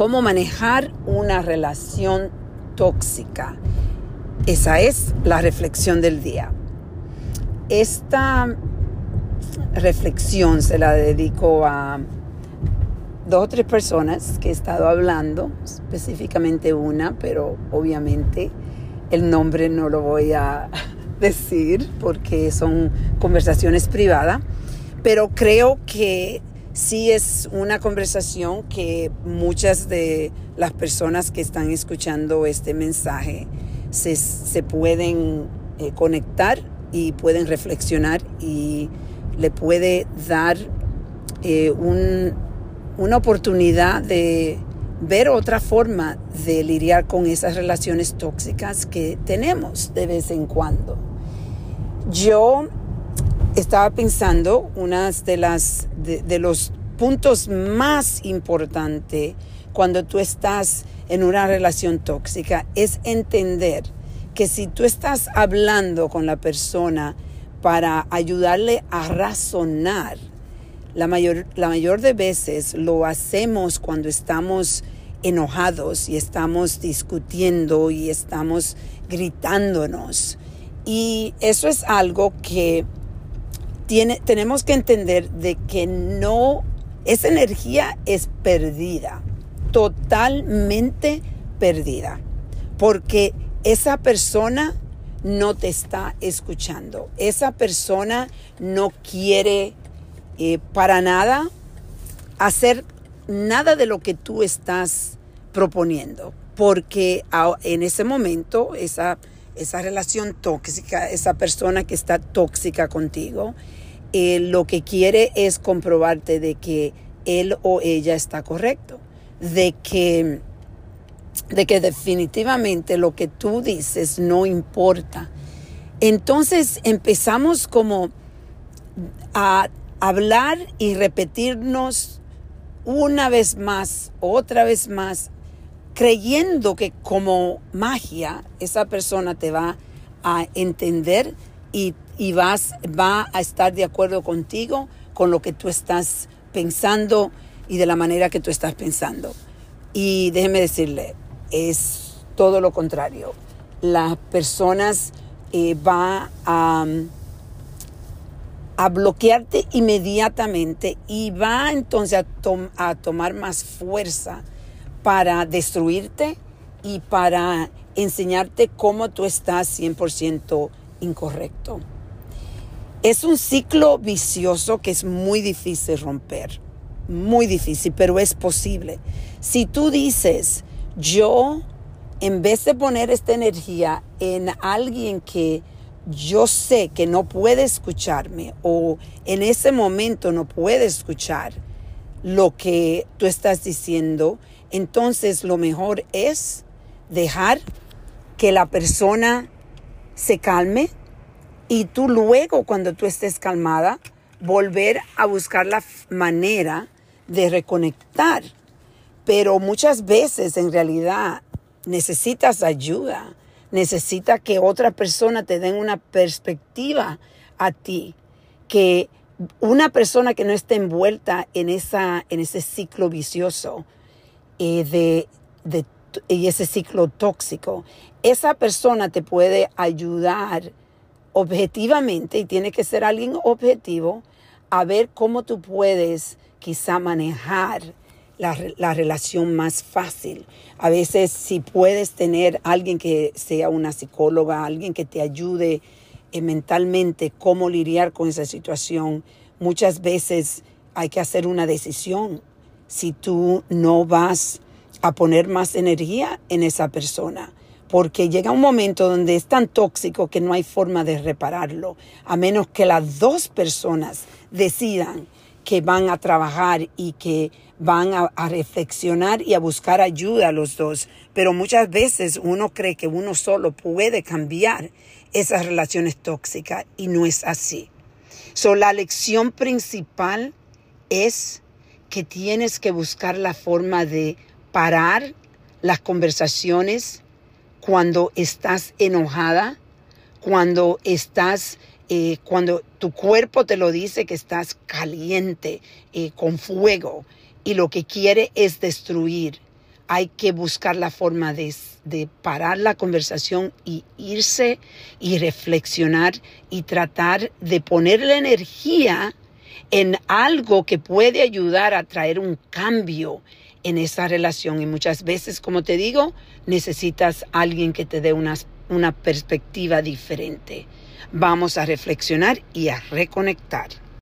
cómo manejar una relación tóxica. Esa es la reflexión del día. Esta reflexión se la dedico a dos o tres personas que he estado hablando, específicamente una, pero obviamente el nombre no lo voy a decir porque son conversaciones privadas, pero creo que sí es una conversación que muchas de las personas que están escuchando este mensaje se, pueden eh, conectar y pueden reflexionar y le puede dar eh, una oportunidad de ver otra forma de lidiar con esas relaciones tóxicas que tenemos de vez en cuando. Yo estaba pensando, una de las de, los puntos más importantes cuando tú estás en una relación tóxica es entender que si tú estás hablando con la persona para ayudarle a razonar, la mayor, la mayor de veces lo hacemos cuando estamos enojados y estamos discutiendo y estamos gritándonos. Y eso es algo que tenemos que entender de que no, esa energía es perdida, totalmente perdida, porque esa persona no te está escuchando, esa persona no quiere eh, para nada hacer nada de lo que tú estás proponiendo, porque en ese momento esa esa relación tóxica, esa persona que está tóxica contigo, eh, lo que quiere es comprobarte de que él o ella está correcto, de que, de que definitivamente lo que tú dices no importa. Entonces empezamos como a hablar y repetirnos una vez más, otra vez más, creyendo que como magia esa persona te va a entender y, vas, va a estar de acuerdo contigo con lo que tú estás pensando y de la manera que tú estás pensando. Y déjeme decirle, es todo lo contrario. Las personas eh, va a, a bloquearte inmediatamente y va entonces a, a tomar más fuerza para destruirte y para enseñarte cómo tú estás 100% incorrecto. Es un ciclo vicioso que es muy difícil romper, muy difícil, pero es posible. Si tú dices, yo, en vez de poner esta energía en alguien que yo sé que no puede escucharme o en ese momento no puede escuchar lo que tú estás diciendo, entonces lo mejor es dejar que la persona se calme y tú luego cuando tú estés calmada volver a buscar la manera de reconectar. Pero muchas veces en realidad necesitas ayuda, necesitas que otra persona te den una perspectiva a ti, que una persona que no esté envuelta en, esa, en ese ciclo vicioso y, de, y ese ciclo tóxico, esa persona te puede ayudar objetivamente, y tiene que ser alguien objetivo, a ver cómo tú puedes quizá manejar la, la, relación más fácil. A veces si puedes tener alguien que sea una psicóloga, alguien que te ayude eh, mentalmente cómo lidiar con esa situación, muchas veces hay que hacer una decisión si tú no vas a poner más energía en esa persona. Porque llega un momento donde es tan tóxico que no hay forma de repararlo, a menos que las dos personas decidan que van a trabajar y que van a, reflexionar y a buscar ayuda a los dos. Pero muchas veces uno cree que uno solo puede cambiar esas relaciones tóxicas y no es así. So, la lección principal es que tienes que buscar la forma de parar las conversaciones cuando estás enojada, cuando estás, eh, cuando tu cuerpo te lo dice que estás caliente, eh, con fuego, y lo que quiere es destruir. hay que buscar la forma de, de, parar la conversación y irse y reflexionar y tratar de poner la energía en algo que puede ayudar a traer un cambio en esa relación. Y muchas veces, como te digo, necesitas alguien que te dé una, una perspectiva diferente. Vamos a reflexionar y a reconectar.